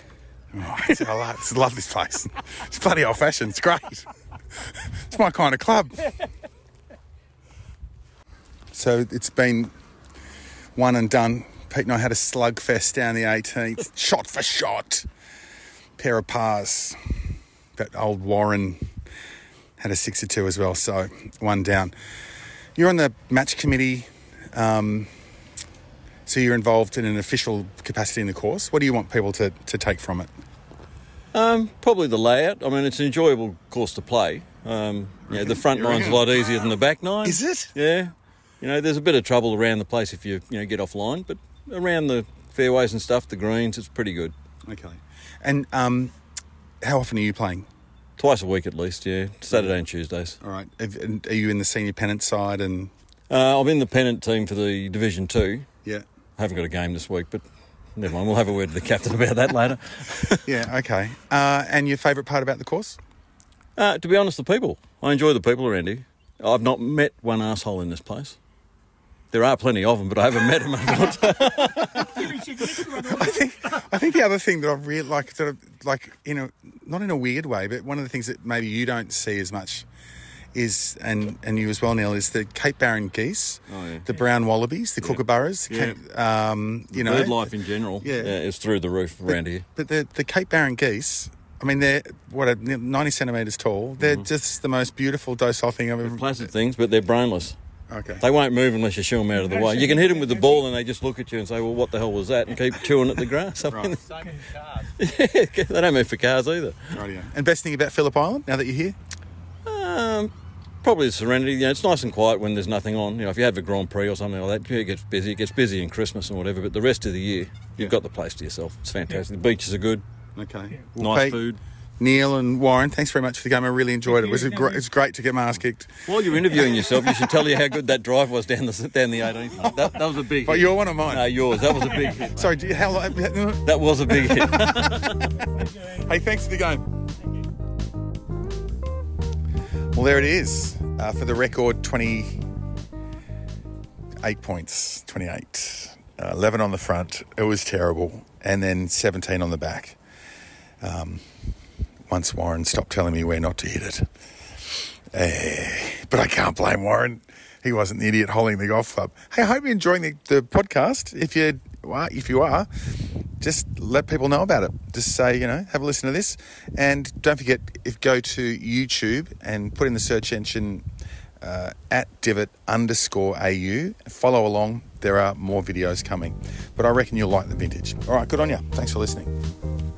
Oh, it's- I love, I love this place. It's bloody old fashioned. It's great. It's my kind of club. <laughs> So it's been one and done. Pete and I had a slugfest down the 18th, <laughs> shot for shot. Pair of pars. But old Warren had a six or two as well, so one down. You're on the match committee, um, so you're involved in an official capacity in the course. What do you want people to, to take from it?
Um, probably the layout. I mean, it's an enjoyable course to play. Um, yeah, the front nine's a lot easier than the back nine.
Is it?
Yeah. You know, there's a bit of trouble around the place if you you know get offline, but around the fairways and stuff, the greens, it's pretty good.
Okay. And um, how often are you playing?
Twice a week at least, yeah. Saturday and Tuesdays.
All right. Have- and Are you in the senior pennant side? And
Uh, I'm in the pennant team for the Division Two.
yeah,
I haven't got a game this week, but never mind. We'll have a word with the captain about that later. <laughs>
yeah. Okay. Uh, and your favourite part about the course?
Uh, to be honest, the people. I enjoy the people around here. I've not met one asshole in this place. There are plenty of them, but I haven't met them. <laughs>
I think I think the other thing that I really like, sort of like in a not in a weird way, but one of the things that maybe you don't see as much is, and and you as well, Neil, is the Cape Barren geese,
Oh, yeah.
the brown wallabies, the kookaburras.
Yeah.
Cape- um, you know,
Bird life in general
Yeah.
is through the roof around here.
But the the Cape Barren geese, I mean, they're what a ninety centimeters tall. They're
Mm-hmm.
just the most beautiful docile thing I've ever.
Placid things, but they're brainless.
Okay.
They won't move unless you shoo them out of the way. You can hit them with the ball and they just look at you and say, well, what the hell was that? And keep chewing at the grass. <laughs> I mean, <laughs> they don't move for cars either.
Rightio. And best thing about Phillip Island now that you're here?
Um, Probably the serenity. You know, it's nice and quiet when there's nothing on. You know, if you have a Grand Prix or something like that, yeah, it gets busy. It gets busy in Christmas and whatever. But the rest of the year, you've got the place to yourself. It's fantastic. The beaches are good.
Okay.
Nice
Pete,
food.
Neil and Warren, thanks very much for the game. I really enjoyed it. It was a gr- it's great to get my ass kicked.
While you're interviewing yourself, you should tell you how good that drive was down the down the 18th. <laughs> That, that was a big.
But
hit.
you're one of mine.
No, yours. That was a big hit.
Sorry, do you, how long?
That was a big hit. <laughs> <laughs>
Hey, thanks for the game. Well, there it is. Uh, for the record, 28 points. 28. Uh, 11 on the front. It was terrible. And then 17 on the back. Um, once Warren stopped telling me where not to hit it. Eh, but I can't blame Warren. He wasn't the idiot holding the golf club. Hey, I hope you're enjoying the, the podcast. If you are, if you are, just let people know about it. Just say, you know, have a listen to this. And don't forget, if go to YouTube and put in the search engine uh, at divot underscore au, follow along. There are more videos coming. But I reckon you'll like the vintage. All right, good on you. Thanks for listening.